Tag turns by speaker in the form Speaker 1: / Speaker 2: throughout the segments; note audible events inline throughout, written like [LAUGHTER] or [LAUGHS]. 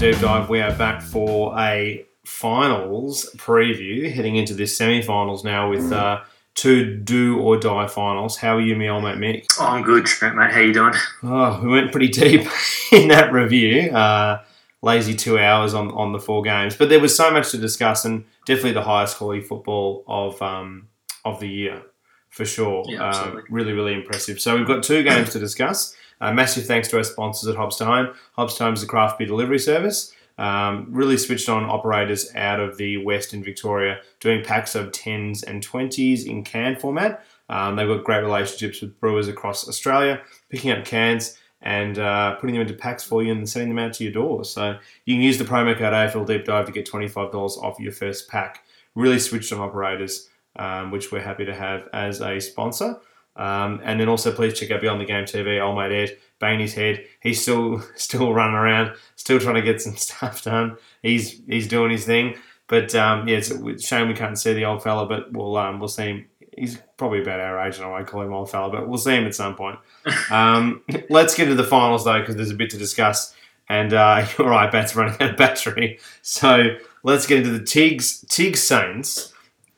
Speaker 1: deep dive. We are back for a finals preview, heading into this semi-finals now with uh, two do or die finals. How are you, me old mate Mick?
Speaker 2: Oh, I'm good, Trent, mate. How you doing?
Speaker 1: Oh, we went pretty deep [LAUGHS] in that review. Uh, lazy two hours on, on the four games, but there was so much to discuss, and definitely the highest quality football of um, of the year for sure.
Speaker 2: Yeah,
Speaker 1: uh, really, really impressive. So we've got two games to discuss. Uh, massive thanks to our sponsors at Hops to Home. Hops to Home is a craft beer delivery service. Um, really switched on operators out of the West in Victoria, doing packs of 10s and 20s in can format. Um, they've got great relationships with brewers across Australia, picking up cans and uh, putting them into packs for you and sending them out to your door. So you can use the promo code AFL Deep Dive to get $25 off your first pack. Really switched on operators, um, which we're happy to have as a sponsor. Um, and then also please check out Beyond the Game TV, old mate Ed, banging his head. He's still [LAUGHS] still running around, still trying to get some [LAUGHS] stuff done. He's he's doing his thing. But um, yeah, it's a shame we can't see the old fella, but we'll um, we'll see him. He's probably about our age, and I won't call him old fella, but we'll see him at some point. [LAUGHS] Um, let's get to the finals though, because there's a bit to discuss. And uh, you're Bat's running out of battery. So let's get into the Tigs Tig Saints.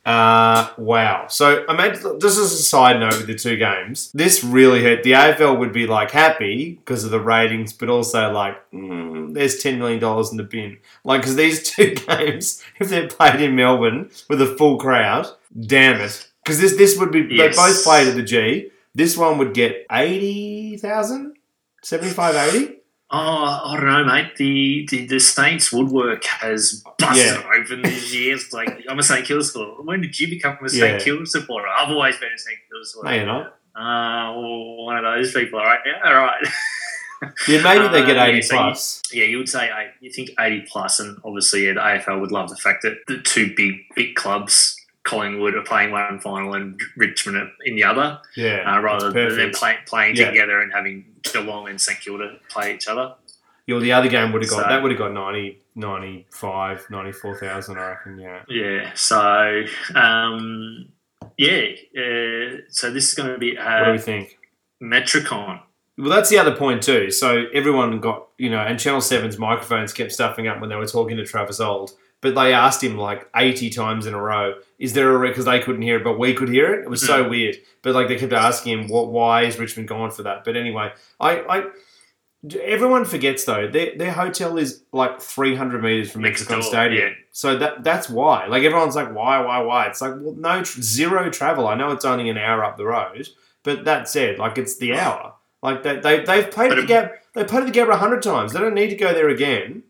Speaker 1: Uh, wow. So I made just as a side note with the two games, this really hurt. The AFL would be like happy because of the ratings, but also like mm, there's ten million dollars in the bin. Like because these [LAUGHS] two games, if they're played in Melbourne with a full crowd, damn it. Because this this would be
Speaker 2: Yes.
Speaker 1: they both played at the G. This one would get 80,000? 75, 80?
Speaker 2: Oh, I don't know, mate. The the, the Saints woodwork has busted
Speaker 1: Yeah.
Speaker 2: open these years. Like I'm a St Kilda supporter. When did you become a St
Speaker 1: Yeah.
Speaker 2: Kilda supporter? I've always been a St Kilda supporter.
Speaker 1: No, you're not.
Speaker 2: Uh, well, one of those people, all right? Yeah, all right. [LAUGHS]
Speaker 1: Yeah, maybe they get
Speaker 2: Uh,
Speaker 1: 80
Speaker 2: yeah, so you-
Speaker 1: plus.
Speaker 2: Yeah, you would say eight. You think eighty plus, and obviously, yeah, the AFL would love the fact that the two big big clubs, Collingwood, are playing one final and Richmond in the other,
Speaker 1: yeah.
Speaker 2: uh, rather than play, playing
Speaker 1: Yeah.
Speaker 2: together and having Geelong and St Kilda play each other.
Speaker 1: Yeah, well, the other game would have got
Speaker 2: So-
Speaker 1: that would have got 90, 95, 94,000, I reckon. Yeah.
Speaker 2: Yeah. So, um, yeah. Uh, so this is going to be
Speaker 1: What do we
Speaker 2: uh,
Speaker 1: think?
Speaker 2: Metricon.
Speaker 1: Well, that's the other point too. So everyone got you know, and Channel 7's microphones kept stuffing up when they were talking to Travis Auld. But they asked him like 80 times in a row, is there a because they couldn't hear it, but we could hear it. It was so hmm. weird. But like they kept asking him, what? Why is Richmond gone for that? But anyway, I, I everyone forgets though their their hotel is like 300 meters from
Speaker 2: Metricon
Speaker 1: Stadium.
Speaker 2: yeah.
Speaker 1: So that that's why. Like everyone's like, why, why, why? It's like, well, no, tr- zero travel. I know it's only an hour up the road, but that said, like it's the hmm. hour. Like they, they they've played
Speaker 2: But
Speaker 1: the
Speaker 2: it-
Speaker 1: gap. They played at the Gabba a hundred times. They don't need to go there again.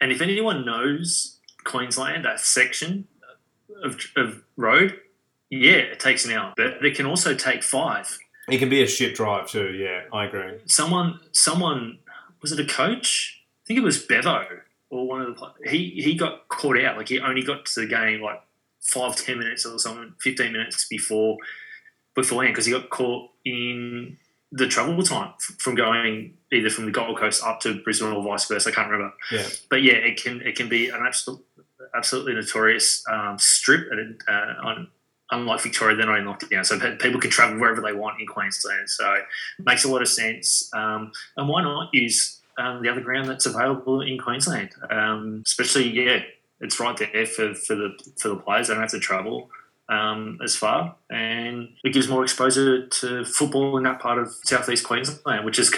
Speaker 2: And if anyone knows Queensland, that section of, of road, yeah, it takes an hour, but it can also take five.
Speaker 1: It can be a shit drive too. Yeah, I agree.
Speaker 2: Someone, someone, was it a coach? I think it was Bevo or one of the. He he got caught out. Like he only got to the game like five, ten minutes or something, fifteen minutes before beforehand because he got caught in the travel time from going either from the Gold Coast up to Brisbane or vice versa. I can't remember.
Speaker 1: Yeah.
Speaker 2: But yeah, it can it can be an absolute, absolutely notorious um, strip, and uh, on, unlike Victoria, they're not in lockdown, so people can travel wherever they want in Queensland. So it makes a lot of sense. Um, and why not use um, the other ground that's available in Queensland? Um, especially, yeah, it's right there for, for the for the players. They don't have to travel um, as far, and it gives more exposure to football in that part of southeast Queensland, which is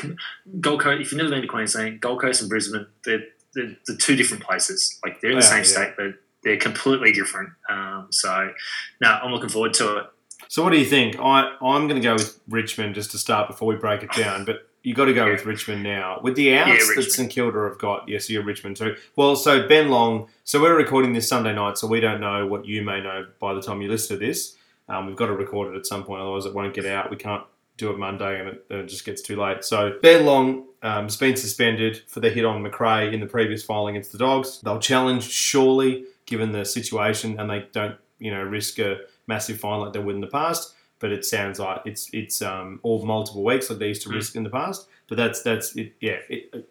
Speaker 2: Gold Coast. If you've never been to Queensland, Gold Coast and Brisbane, they're they're, they're two different places. Like they're in the
Speaker 1: Yeah,
Speaker 2: same state, but they're completely different. Um, so, no, I'm looking forward to it.
Speaker 1: So what do you think? I I'm going to go with Richmond just to start before we break it down. But you got to go
Speaker 2: Yeah.
Speaker 1: with Richmond now with the outs
Speaker 2: Yeah,
Speaker 1: that
Speaker 2: Richmond.
Speaker 1: St Kilda have got. Yes, you're Richmond too. Well, so Ben Long. So we're recording this Sunday night, so we don't know what you may know by the time you listen to this. Um, we've got to record it at some point, otherwise it won't get out. We can't do it Monday, and it, it just gets too late. So Ben Long um, has been suspended for the hit on Macrae in the previous file against the Dogs. They'll challenge surely, given the situation, and they don't, you know, risk a massive fine like they would in the past. But it sounds like it's it's um, all multiple weeks like they used to
Speaker 2: Mm.
Speaker 1: risk in the past. But that's that's it, yeah. It, it,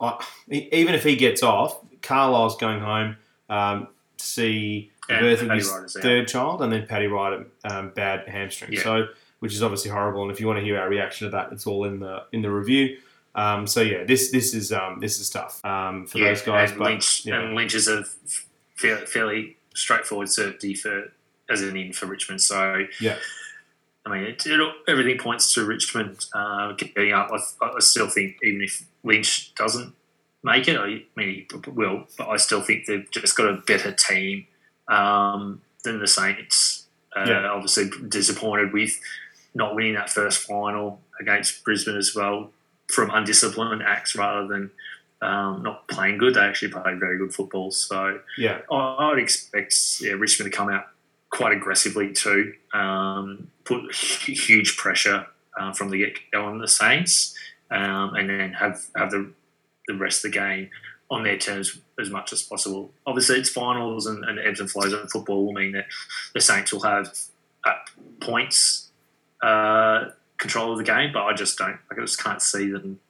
Speaker 1: I, even if he gets off, Carlisle's going home um, to see the
Speaker 2: And
Speaker 1: birth of his
Speaker 2: Ryder's out.
Speaker 1: third child, and then Paddy Ryder um, bad hamstring.
Speaker 2: Yeah.
Speaker 1: So which is obviously horrible. And if you want to hear our reaction to that, it's all in the in the review. Um, so yeah, this this is um, this is tough um, for
Speaker 2: yeah,
Speaker 1: those guys.
Speaker 2: and
Speaker 1: But
Speaker 2: Lynch,
Speaker 1: yeah.
Speaker 2: and Lynch is a fairly, fairly straightforward certainty for as an in for Richmond. So
Speaker 1: Yeah.
Speaker 2: I mean, it, it, everything points to Richmond uh, getting up. I, I still think even if Lynch doesn't make it, I mean he will, but I still think they've just got a better team um, than the Saints. Uh,
Speaker 1: Yeah.
Speaker 2: Obviously disappointed with not winning that first final against Brisbane as well from undisciplined acts rather than um, not playing good. They actually played very good football. So
Speaker 1: yeah,
Speaker 2: I, I would expect yeah, Richmond to come out quite aggressively too, um, put huge pressure uh, from the get go on the Saints, um, and then have have the the rest of the game on their terms as much as possible. Obviously, it's finals and, and ebbs and flows of football will mean that the Saints will have at points uh, control of the game, but I just don't. Like, I just can't see them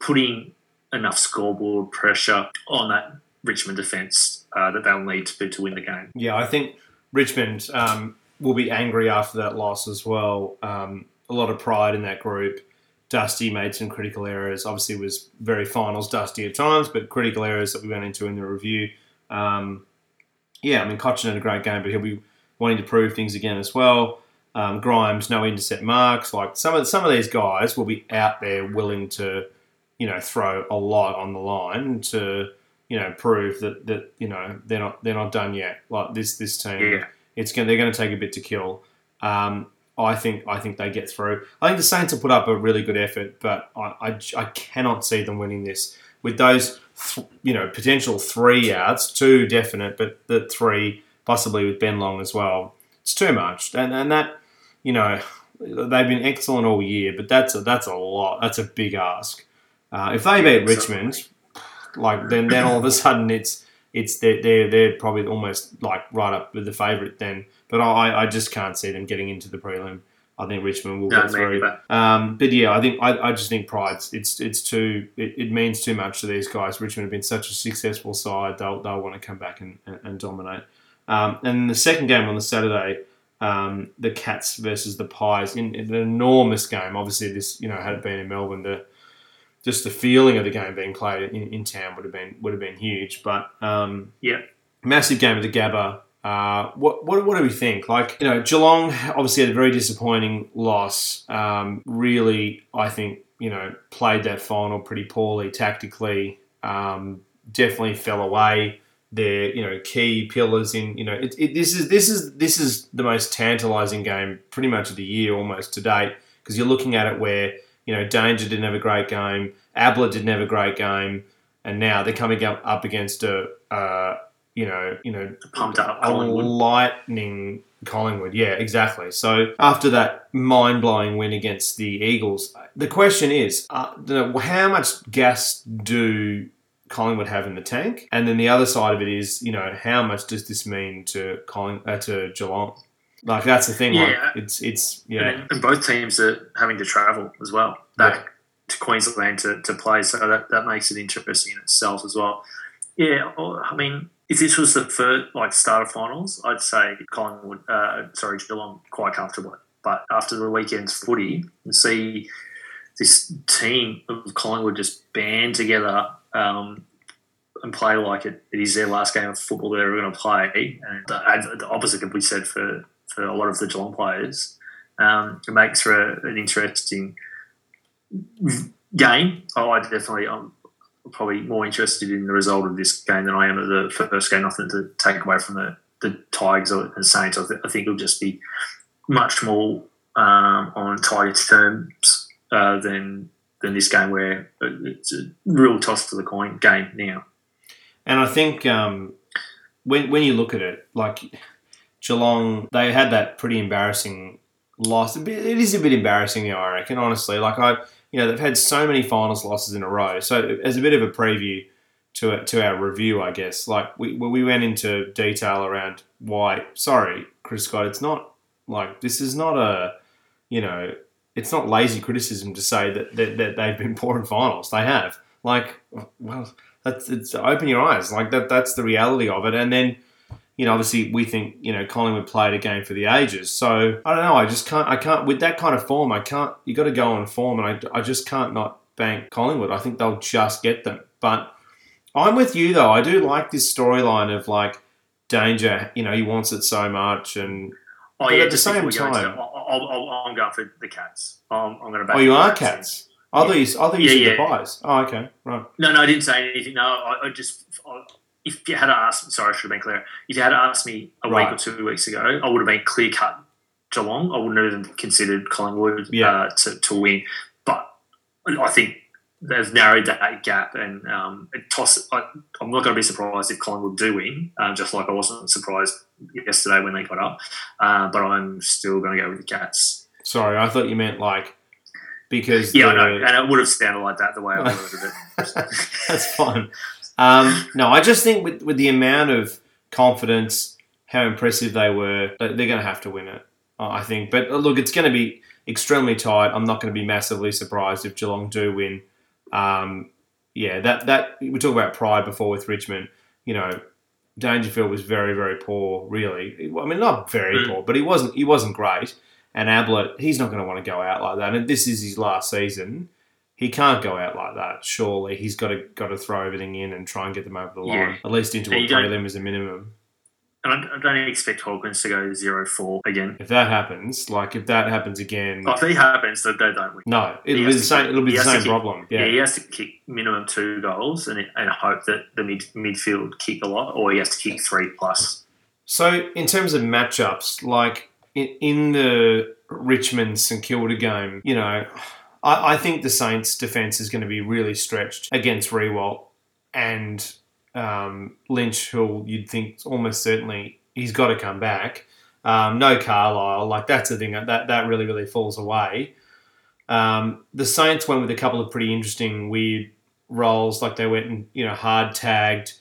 Speaker 2: putting enough scoreboard pressure on that Richmond defence uh, that they'll need to to win the game.
Speaker 1: yeah. I think Richmond um, will be angry after that loss as well. Um, a lot of pride in that group. Dusty made some critical errors. Obviously, was very finals dusty at times, but critical errors that we went into in the review. Um, yeah, I mean, Cotchin had a great game, but he'll be wanting to prove things again as well. Um, Grimes, no intercept marks. Like some of some of these guys will be out there willing to, you know, throw a lot on the line to, you know, prove that that you know they're not they're not done yet. Like this this team,
Speaker 2: Yeah.
Speaker 1: it's going they're going to take a bit to kill. Um, I think I think they get through. I think the Saints will put up a really good effort, but I, I, I cannot see them winning this with those th- you know potential three outs, two definite, but the three possibly with Ben Long as well. It's too much, and and that you know they've been excellent all year, but that's a, that's a lot. That's a big ask. Uh, if they beat Richmond, like then then all of a sudden it's it's they're, they're they're probably almost like right up with the favourite then. But I, I just can't see them getting into the prelim. I think Richmond will
Speaker 2: No,
Speaker 1: get through.
Speaker 2: but
Speaker 1: Um, but yeah, I think I, I just think pride's it's it's too it, it means too much to these guys. Richmond have been such a successful side; they'll they'll want to come back and, and, and dominate. Um, and the second game on the Saturday, um, the Cats versus the Pies, in, in an enormous game. Obviously, this you know had it been in Melbourne, the just the feeling of the game being played in, in town would have been would have been huge. But um,
Speaker 2: Yeah.
Speaker 1: massive game at the Gabba. Uh, what, what what do we think? Like you know, Geelong obviously had a very disappointing loss. Um, really, I think you know played that final pretty poorly tactically. Um, definitely fell away. Their you know key pillars in you know it, it, this is this is this is the most tantalising game pretty much of the year almost to date because you're looking at it where you know Danger didn't have a great game, Ablett didn't have a great game, and now they're coming up up against a uh, you know you know
Speaker 2: pumped up Collingwood.
Speaker 1: lightning Collingwood. Yeah, exactly. So after that mind blowing win against the Eagles, the question is, uh, how much gas do Collingwood have in the tank? And then the other side of it is, you know, how much does this mean to Colling uh, to Geelong? Like that's the thing. Like
Speaker 2: Yeah.
Speaker 1: it's it's
Speaker 2: And,
Speaker 1: yeah
Speaker 2: and both teams are having to travel as well back to Queensland to, to play, so that, that makes it interesting in itself as well. Yeah, I mean, if this was the first like start of finals, I'd say Collingwood, uh, sorry, Geelong, quite comfortably. But after the weekend's footy, and see this team of Collingwood just band together um, and play like it, it is their last game of football they're ever going to play, and the, the opposite could be said for for a lot of the Geelong players. Um, it makes for a, an interesting game. Oh, I definitely, I'm probably more interested in the result of this game than I am of the first game. Nothing to take away from the, the Tigers the Saints. I, th- I think it'll just be much more um, on Tigers' terms uh, than than this game, where it's a real toss to the coin game now.
Speaker 1: And I think um, when when you look at it, like Geelong, they had that pretty embarrassing loss. It is a bit embarrassing, I reckon. Honestly, like I, you know, they've had so many finals losses in a row. So as a bit of a preview to to our review, I guess, like we we went into detail around why. Sorry, Chris Scott, it's not like this is not a, you know, it's not lazy criticism to say that that, that they've been poor in finals. They have. Like, well, that's it's open your eyes. Like that that's the reality of it. And then, you know, obviously we think, you know, Collingwood played a game for the ages. So I don't know, I just can't I can't with that kind of form, I can't you gotta go on form and I, I just can't not bank Collingwood. I think they'll just get them. But I'm with you though. I do like this storyline of like danger. You know, he wants it so much, and
Speaker 2: Oh
Speaker 1: But
Speaker 2: yeah,
Speaker 1: at the same
Speaker 2: before we go into
Speaker 1: time-
Speaker 2: I'll, I'll, I'm going for the Cats. I'm, I'm going to back.
Speaker 1: oh, you are cats. I thought you. I thought you
Speaker 2: Yeah,
Speaker 1: said
Speaker 2: yeah.
Speaker 1: the pies. Oh, okay, right.
Speaker 2: No, no, I didn't say anything. No, I, I just I, if you had asked, sorry, I should have been clear. If you had asked me a
Speaker 1: Right.
Speaker 2: week or two weeks ago, I would have been clear cut Geelong. I wouldn't have even considered Collingwood
Speaker 1: Yeah.
Speaker 2: uh, to, to win. But I think they've narrowed that gap, and um, it toss. I, I'm not going to be surprised if Collingwood do win, um, just like I wasn't surprised yesterday when they got up. Uh, but I'm still going to go with the Cats.
Speaker 1: Sorry, I thought you meant like because
Speaker 2: Yeah,
Speaker 1: the,
Speaker 2: I know, and it would have sounded like that the way I worded it. [LAUGHS] [LAUGHS]
Speaker 1: That's fine. Um, no, I just think with, with the amount of confidence, how impressive they were, they're going to have to win it. I think. But uh, look, it's going to be extremely tight. I'm not going to be massively surprised if Geelong do win. Um, yeah, that that we talked about pride before with Richmond. You know, Dangerfield was very very poor. Really, I mean, not very
Speaker 2: Mm.
Speaker 1: poor, but he wasn't he wasn't great. And Ablett, he's not going to want to go out like that. And this is his last season he can't go out like that. Surely he's got to got to throw everything in and try and get them over the line,
Speaker 2: Yeah.
Speaker 1: at least into
Speaker 2: And
Speaker 1: a prelim as a minimum.
Speaker 2: And I, don't expect Hawkins to go 0 4 again.
Speaker 1: If that happens, like if that happens again,
Speaker 2: Oh, if he happens, that they don't win.
Speaker 1: no, it'll
Speaker 2: He
Speaker 1: be the same.
Speaker 2: kick-
Speaker 1: It'll be the same
Speaker 2: kick-
Speaker 1: problem.
Speaker 2: Yeah.
Speaker 1: Yeah,
Speaker 2: he has to kick minimum two goals and, and hope that the mid, midfield kick a lot, or he has to kick three plus.
Speaker 1: So in terms of matchups, like in, in the Richmond St Kilda game, you know, I, I think the Saints' defense is going to be really stretched against Riewoldt and um, Lynch, who you'd think almost certainly he's got to come back. Um, no Carlisle, like that's the thing that that really really falls away. Um, the Saints went with a couple of pretty interesting weird roles, like they went and you know hard tagged.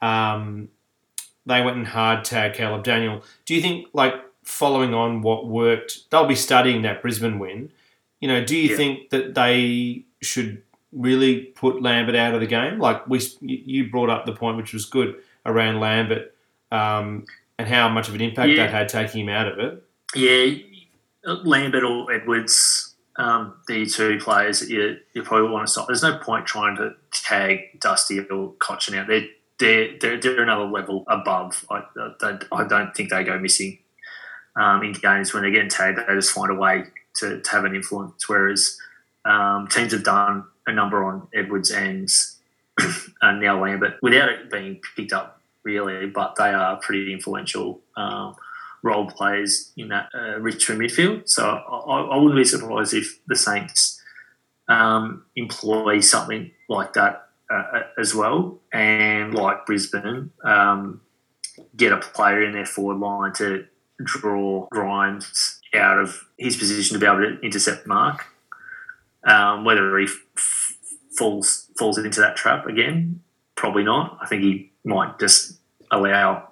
Speaker 1: Um, they went and hard tag Caleb Daniel. Do you think, like, following on what worked, they'll be studying that Brisbane win? You know, do you
Speaker 2: Yeah.
Speaker 1: think that they should really put Lambert out of the game? Like we, you brought up the point, which was good around Lambert um, and how much of an impact
Speaker 2: Yeah.
Speaker 1: that had taking him out of it.
Speaker 2: Yeah, Lambert or Edwards, um, the two players that you, you probably want to stop. There's no point trying to tag Dusty or Cotchin out. They're, they're, they're, they're another level above. I, I, I don't think they go missing um, in games when they're getting tagged. They just find a way to, to have an influence. Whereas um, teams have done a number on Edwards and, [CLEARS THROAT] and now Lambert without it being picked up really, but they are pretty influential. Um, role players in that uh, Richmond midfield. So I, I wouldn't be surprised if the Saints um, employ something like that uh, as well, and like Brisbane, um, get a player in their forward line to draw Grimes out of his position to be able to intercept Mark. Um, whether he falls falls into that trap again, probably not. I think he might just allow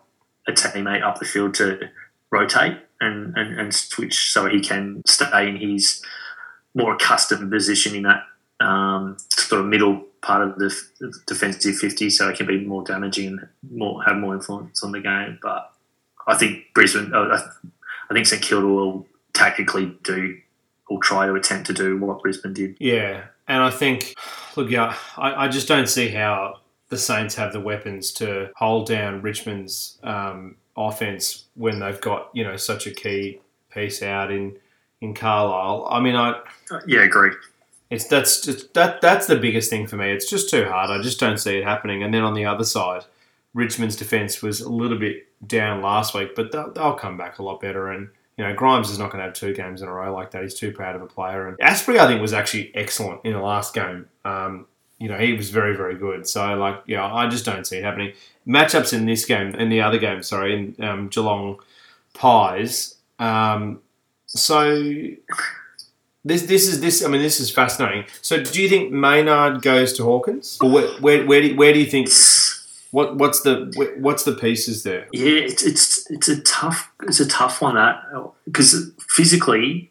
Speaker 2: a teammate up the field to rotate and, and, and switch so he can stay in his more accustomed position in that um, sort of middle part of the defensive 50 so it can be more damaging and more have more influence on the game. But I think Brisbane, I think St Kilda will tactically do or try to attempt to do what Brisbane did.
Speaker 1: Yeah, and I think, look, yeah, I, I just don't see how the Saints have the weapons to hold down Richmond's um, offense when they've got you know such a key piece out in in Carlisle. I mean, I
Speaker 2: Yeah, agree.
Speaker 1: it's that's just that that's the biggest thing for me. It's just too hard. I just don't see it happening. And then on the other side, Richmond's defense was a little bit down last week, but they'll, they'll come back a lot better. And you know, Grimes is not going to have two games in a row like that. He's too proud of a player. And Astbury, I think, was actually excellent in the last game. Um, you know, he was very, very good. So, like, yeah, I just don't see it happening. Matchups in this game, in the other game, sorry, in um, Geelong Pies. Um, so this this is this. I mean, this is fascinating. So, do you think Maynard goes to Hawkins, or where where, where, do, where do you think? What what's the what's the pieces there?
Speaker 2: Yeah, it's it's it's a tough it's a tough one that because physically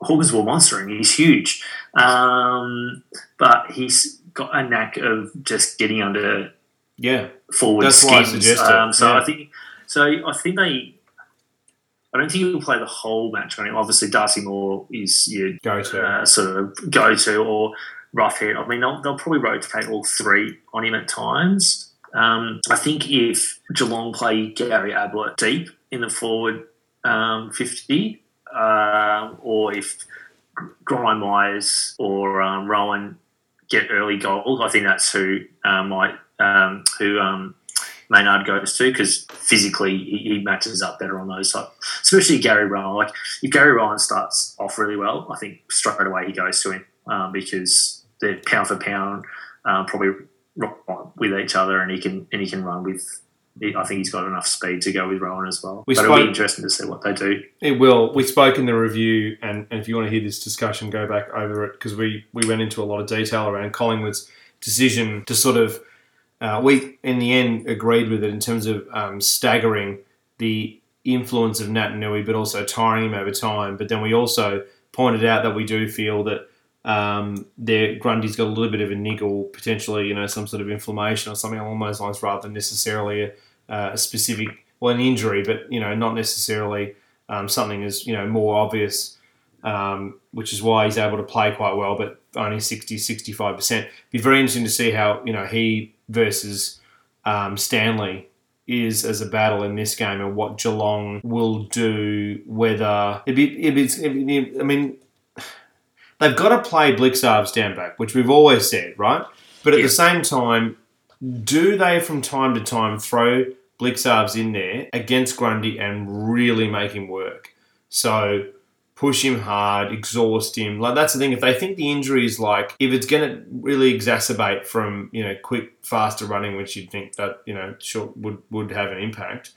Speaker 2: Hawkins monster him. He's huge, um, but he's got a knack of just getting under
Speaker 1: Yeah,
Speaker 2: forward
Speaker 1: That's why I.
Speaker 2: Um, so
Speaker 1: yeah.
Speaker 2: I think so. I think they I don't think he'll play the whole match. I mean, obviously Darcy Moore is your
Speaker 1: Go to.
Speaker 2: uh, sort of go to or Roughead. I mean, they'll, they'll probably rotate all three on him at times. Um, I think if Geelong play Gary Ablett deep in the forward um, 50, uh, or if Gryan Miers or um, Rohan get early goals, I think that's who uh, might um, who um, Maynard goes to because physically he, he matches up better on those type, especially Gary Rohan. Like if Gary Rohan starts off really well, I think straight away he goes to him um, because they're pound for pound um, probably right with each other, and he can and he can run with. I think he's got enough speed to go with Rohan as well.
Speaker 1: We
Speaker 2: but it'll be interesting to see what they do.
Speaker 1: It will. We spoke in the review, and, and if you want to hear this discussion, go back over it because we, we went into a lot of detail around Collingwood's decision to sort of. Uh, we, in the end, agreed with it in terms of um, staggering the influence of Naitanui, but also tiring him over time. But then we also pointed out that we do feel that um, their Grundy's got a little bit of a niggle, potentially, you know, some sort of inflammation or something along those lines, rather than necessarily a, a specific, well, an injury, but you know, not necessarily um, something is you know more obvious, um, which is why he's able to play quite well, but only 60, 65 percent. It'd be very interesting to see how you know he versus um, Stanley is as a battle in this game and what Geelong will do. Whether it be, it be, it be I mean, they've got to play Blicavs down back, which we've always said, right? But at
Speaker 2: Yeah.
Speaker 1: the same time, do they from time to time throw Blicavs in there against Grundy and really make him work? So push him hard, exhaust him. Like that's the thing. If they think the injury is like if it's going to really exacerbate from you know quick, faster running, which you'd think that you know sure would would have an impact,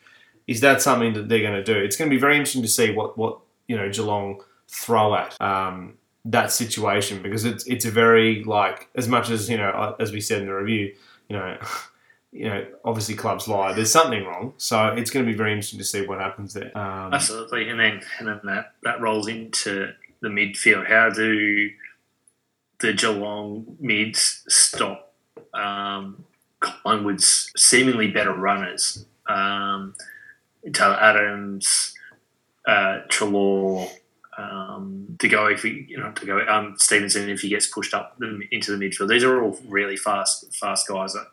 Speaker 1: is that something that they're going to do? It's going to be very interesting to see what what you know Geelong throw at. Um, that situation because it's it's a very like as much as you know uh, as we said in the review you know [LAUGHS] you know obviously clubs lie there's something wrong so it's going to be very interesting to see what happens there um,
Speaker 2: Absolutely, and then and then that that rolls into the midfield. How do the Geelong mids stop um, Collingwood's seemingly better runners? Um, Taylor Adams, uh, Treloar, um, to go if he, you know, to go um, Stephenson if he gets pushed up into the midfield. These are all really fast, fast guys. I,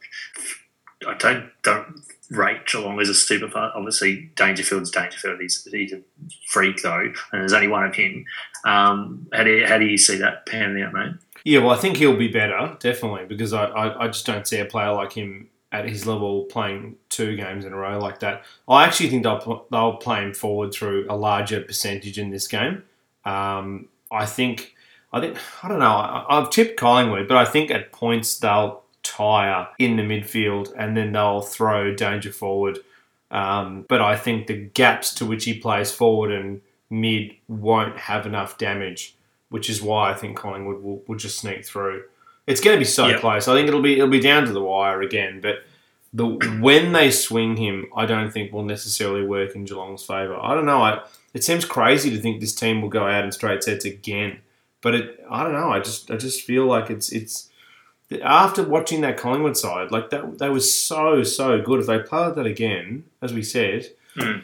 Speaker 2: I don't don't rate Geelong as a super fast. Obviously, Dangerfield's Dangerfield. He's, he's a freak though, and there's only one of him. Um, how do you, how do you see that panning out, mate?
Speaker 1: yeah well I think he'll be better definitely because I, I, I just don't see a player like him at his level playing two games in a row like that I actually think they'll they'll play him forward through a larger percentage in this game um, I think I think I don't know I, I've tipped Collingwood but I think at points they'll tire in the midfield and then they'll throw danger forward. Um, but I think the gaps to which he plays forward and mid won't have enough damage, which is why I think Collingwood will, will just sneak through. It's going to be so
Speaker 2: Yep.
Speaker 1: close. I think it'll be it'll be down to the wire again. But the when they swing him, I don't think will necessarily work in Geelong's favour. I don't know. I, it seems crazy to think this team will go out in straight sets again. But it, I don't know. I just I just feel like it's it's after watching that Collingwood side, like that, they were so so good. If they play that again, as we said,
Speaker 2: Hmm.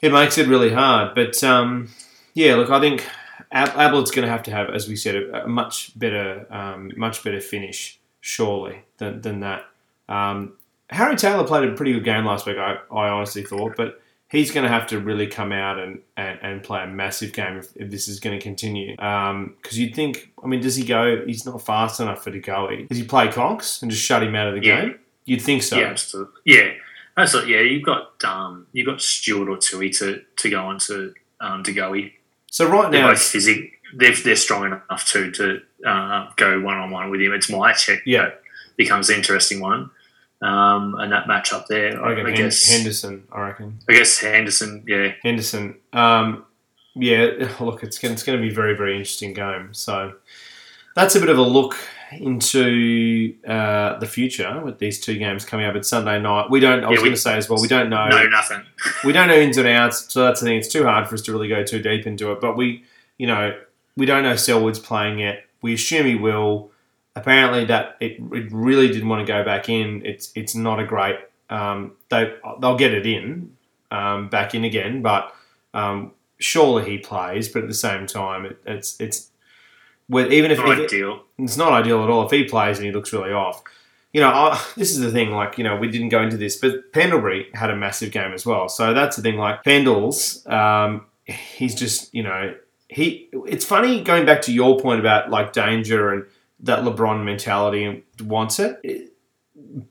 Speaker 1: it makes it really hard. But um, yeah, look, I think Ab- Ablett's going to have to have, as we said, a, a much better, um, much better finish, surely than than that. Um, Harry Taylor played a pretty good game last week. I, I honestly thought, but he's going to have to really come out and, and, and play a massive game if, if this is going to continue. Because you'd think, I mean, does he go? He's not fast enough for De Goey. Does he play Cox and just shut him out of the
Speaker 2: Yeah.
Speaker 1: game? You'd think so.
Speaker 2: Yeah, absolutely. Yeah, absolutely. Yeah, you've got um, you've got Stewart or Tuohy to to go on to um, go.
Speaker 1: So right
Speaker 2: They're
Speaker 1: now,
Speaker 2: both
Speaker 1: it's,
Speaker 2: physic. They're, they're strong enough to to uh, go one on one with him. It's Mihocek.
Speaker 1: Yeah.
Speaker 2: that becomes the interesting one. Um, and that match up there,
Speaker 1: I
Speaker 2: I,
Speaker 1: Hen-
Speaker 2: guess.
Speaker 1: Henderson. I reckon
Speaker 2: I guess Henderson. Yeah,
Speaker 1: Henderson. Um, yeah, look, it's it's going to be a very, very interesting game. So that's a bit of a look into uh, the future with these two games coming up at Sunday night. We don't. I was
Speaker 2: Yeah, we-
Speaker 1: going to say as well. We don't know.
Speaker 2: no, nothing. [LAUGHS]
Speaker 1: we don't know ins and outs, so that's the thing. It's too hard for us to really go too deep into it. But we, you know, we don't know Selwood's playing yet. We assume he will. Apparently, that it, it really didn't want to go back in. It's it's not a great. Um, they they'll get it in, um, back in again, but Um, surely he plays, but at the same time, it, it's it's well, even if,
Speaker 2: Not
Speaker 1: if it- it's not ideal at all. If he plays and he looks really off, you know, I, [LAUGHS] this is the thing. Like, you know, we didn't go into this, but Pendlebury had a massive game as well. So that's the thing. Like Pendles, um, he's just, you know, he. It's funny going back to your point about like danger and that LeBron mentality and wants it. it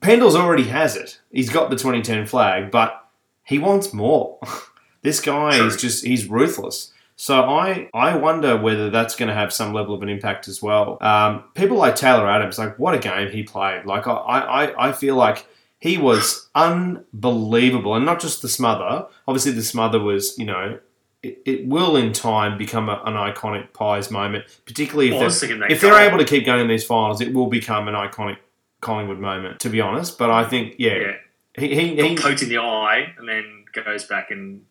Speaker 1: Pendles already has it. He's got the 2010 flag, but he wants more. [LAUGHS] this guy
Speaker 2: True.
Speaker 1: is just he's ruthless. So I I wonder whether that's going to have some level of an impact as well. Um, people like Taylor Adams, like what a game he played. Like I I, I feel like he was unbelievable, and not just the smother. Obviously, the smother was you know. It, it will in time become a, an iconic pies moment, particularly if they're,
Speaker 2: thinking that
Speaker 1: if they're able to keep going in these finals. It will become an iconic Collingwood moment, to be honest. But I think, yeah,
Speaker 2: yeah,
Speaker 1: he, he, he
Speaker 2: poked in the eye and then goes back and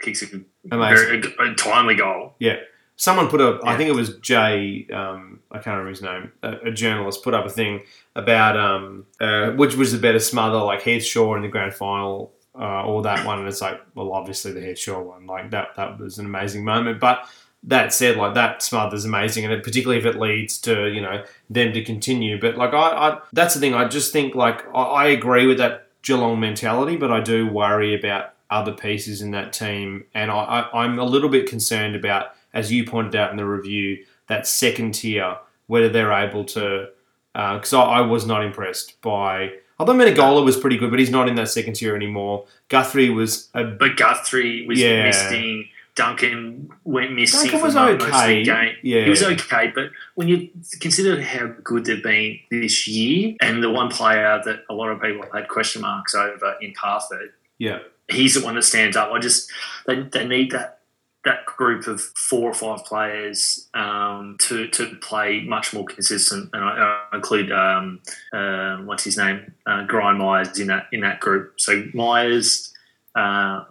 Speaker 2: kicks a, very, a, timely goal. Yeah.
Speaker 1: Someone put up, I think it was Jay, um, I can't remember his name, a, a journalist put up a thing about um, uh, which was the better smother, like Heath Shaw in the grand final uh, or that one. And it's like, well, obviously the Heath Shaw one. Like that, that was an amazing moment. But that said, like that smother's amazing, and it, particularly if it leads to you know them to continue. But like I, I that's the thing. I just think like I, I agree with that Geelong mentality, but I do worry about other pieces in that team, and I, I, I'm a little bit concerned about, as you pointed out in the review, that second tier whether they're able to. Uh, because I, I was not impressed by. Although Menegola was pretty good, but he's not in that second tier anymore. Guthrie was a
Speaker 2: But Guthrie was
Speaker 1: Yeah.
Speaker 2: missing. Duncan went missing.
Speaker 1: Duncan was
Speaker 2: most of the
Speaker 1: okay.
Speaker 2: game.
Speaker 1: Yeah.
Speaker 2: He was okay, but when you consider how good they've been this year, and the one player that a lot of people had question marks over in Parfitt,
Speaker 1: yeah.
Speaker 2: He's the one that stands up. I just they, they need that that group of four or five players um, to to play much more consistent, and I, I include um, uh, what's his name, uh, Miers in that in that group. So Miers. Uh,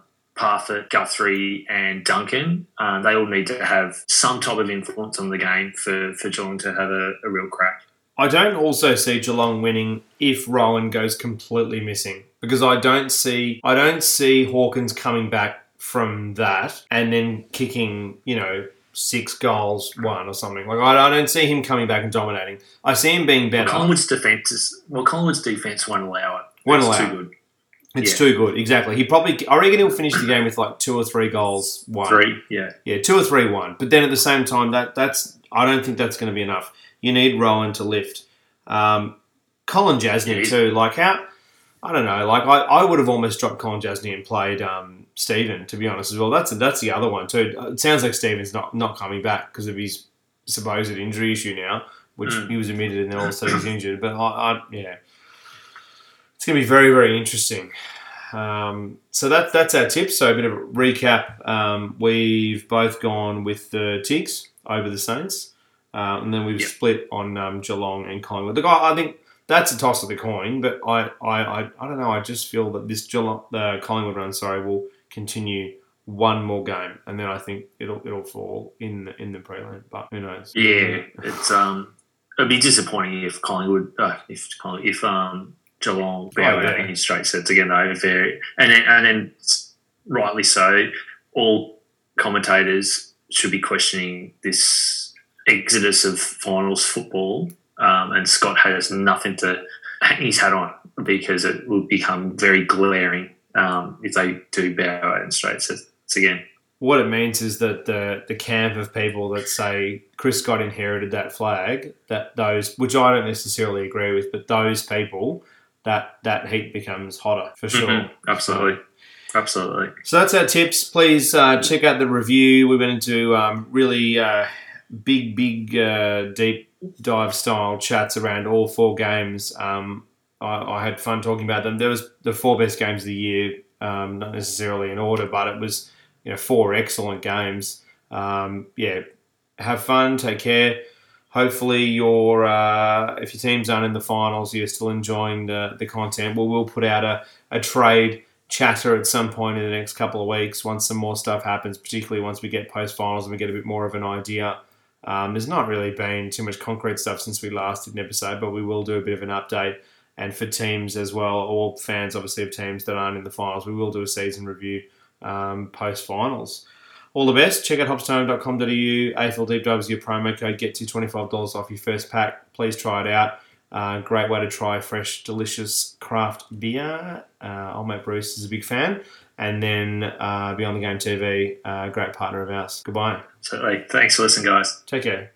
Speaker 2: Guthrie, and Duncan, uh, they all need to have some type of influence on the game for, for Geelong to have a, a real crack.
Speaker 1: I don't also see Geelong winning if Rohan goes completely missing because I don't see I don't see Hawkins coming back from that and then kicking you know six goals one or something like I, I don't see him coming back and dominating. I see him being better.
Speaker 2: Collingwood's defense is well, Collingwood's defense won't allow it.
Speaker 1: Won't
Speaker 2: It's
Speaker 1: allow
Speaker 2: too
Speaker 1: it.
Speaker 2: good.
Speaker 1: It's
Speaker 2: yeah.
Speaker 1: too good. Exactly. He probably I reckon he'll finish the game with like two or three goals one.
Speaker 2: Three, yeah.
Speaker 1: Yeah, two or three one. But then at the same time, that that's I don't think that's going to be enough. You need Rohan to lift. Um, Kolodjashnij
Speaker 2: Yeah,
Speaker 1: too. Like how I don't know. Like I, I would have almost dropped Kolodjashnij and played um, Steven to be honest as well. That's that's the other one too. It sounds like Steven's not not coming back because of his supposed injury issue now, which
Speaker 2: Mm.
Speaker 1: he was admitted and then all of a sudden he's injured. But I, I yeah, it's going to be very very interesting. Um, so that, that's our tip. So a bit of a recap. Um, we've both gone with the Tigs over the Saints, uh, and then we've
Speaker 2: Yep.
Speaker 1: split on um, Geelong and Collingwood. The guy, I think that's a toss of the coin, but I, I, I, I don't know. I just feel that this Geelong, the Collingwood run, sorry, will continue one more game, and then I think it'll it'll fall in the, in the prelim. But who knows?
Speaker 2: Yeah, it's um, it'd be disappointing if Collingwood, uh, if Collingwood, if um, Geelong bow
Speaker 1: Oh, yeah.
Speaker 2: in straight sets again. Though, very and then and then rightly so, all commentators should be questioning this exodus of finals football. Um, and Scott has nothing to hang his hat on because it will become very glaring um, if they do bow out in straight sets again.
Speaker 1: what it means is that the the camp of people that say Chris Scott inherited that flag, that those which I don't necessarily agree with, but those people that that heat becomes hotter for sure.
Speaker 2: Mhm, absolutely, absolutely.
Speaker 1: So that's our tips. Please uh, check out the review. We went into um, really uh, big, big, uh, deep dive style chats around all four games. Um, I, I had fun talking about them. There was the four best games of the year, um, not necessarily in order, but it was you know four excellent games. Um, yeah, have fun. Take care. Hopefully, your uh, if your teams aren't in the finals, you're still enjoying the, the content. We will put out a, a trade chatter at some point in the next couple of weeks once some more stuff happens, particularly once we get post finals and we get a bit more of an idea. Um, there's not really been too much concrete stuff since we last did an episode, but we will do a bit of an update. And for teams as well, all fans obviously of teams that aren't in the finals, we will do a season review um, post finals. All the best. Check out hopstone.com.au. AFL Deep Dive is your promo code. Gets you $25 off your first pack. Please try it out. Uh, great way to try fresh, delicious craft beer. Uh, old mate Bruce is a big fan. And then uh, Beyond the Game TV, uh, great partner of ours. Goodbye.
Speaker 2: So, like, thanks for listening, guys.
Speaker 1: Take care.